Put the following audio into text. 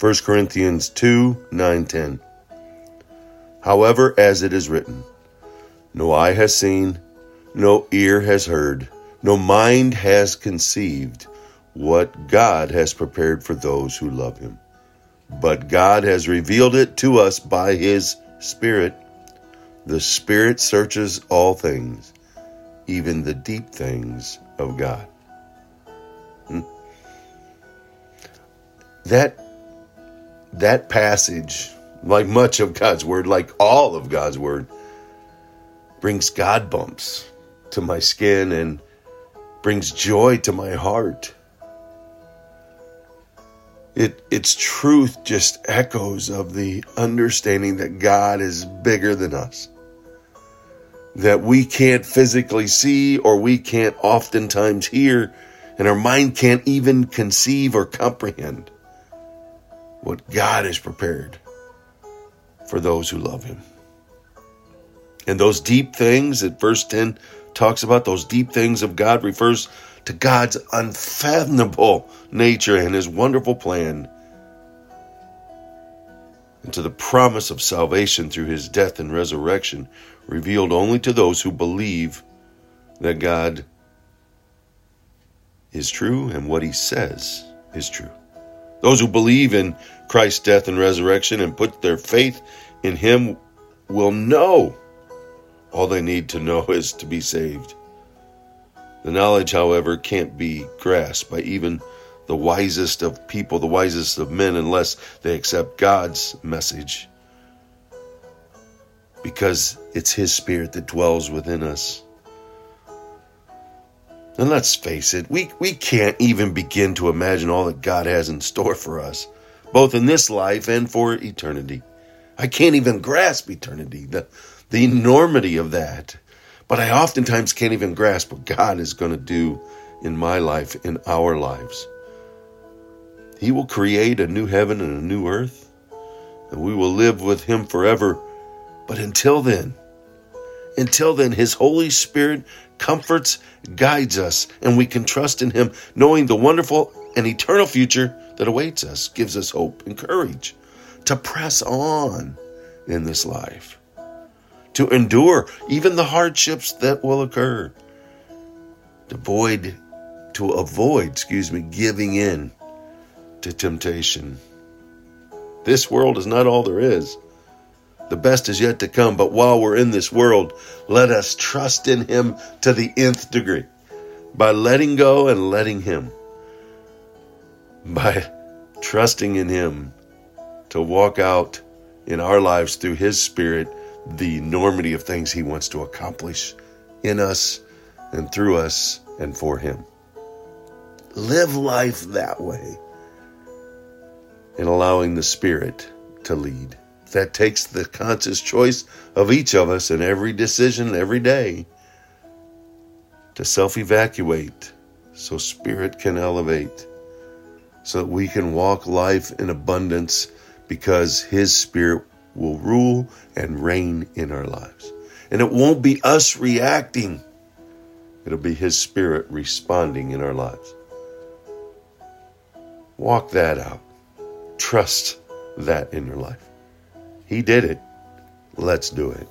1 Corinthians 2 9 10. However, as it is written, no eye has seen, no ear has heard, no mind has conceived what God has prepared for those who love him. But God has revealed it to us by his Spirit. The Spirit searches all things, even the deep things of God. Hmm. That that passage, like much of God's word, like all of God's word, brings God bumps to my skin and brings joy to my heart. It, its truth just echoes of the understanding that God is bigger than us. That we can't physically see or we can't oftentimes hear, and our mind can't even conceive or comprehend what God has prepared for those who love Him. And those deep things that verse 10 talks about, those deep things of God, refers to God's unfathomable nature and His wonderful plan, and to the promise of salvation through His death and resurrection, revealed only to those who believe that God is true and what He says is true. Those who believe in Christ's death and resurrection and put their faith in Him will know all they need to know is to be saved. The knowledge, however, can't be grasped by even the wisest of people, the wisest of men, unless they accept God's message. Because it's His Spirit that dwells within us. And let's face it, we, we can't even begin to imagine all that God has in store for us, both in this life and for eternity. I can't even grasp eternity, the, the enormity of that. But I oftentimes can't even grasp what God is going to do in my life, in our lives. He will create a new heaven and a new earth, and we will live with Him forever. But until then, until then, His Holy Spirit comforts, guides us, and we can trust in Him, knowing the wonderful and eternal future that awaits us, gives us hope and courage to press on in this life, to endure even the hardships that will occur, to avoid, to avoid, excuse me, giving in to temptation. This world is not all there is. The best is yet to come. But while we're in this world, let us trust in Him to the nth degree by letting go and letting Him, by trusting in Him to walk out in our lives through His Spirit the enormity of things He wants to accomplish in us and through us and for Him. Live life that way and allowing the Spirit to lead that takes the conscious choice of each of us in every decision every day to self evacuate so spirit can elevate, so that we can walk life in abundance because his spirit will rule and reign in our lives. And it won't be us reacting, it'll be his spirit responding in our lives. Walk that out. Trust that in your life. He did it. Let's do it.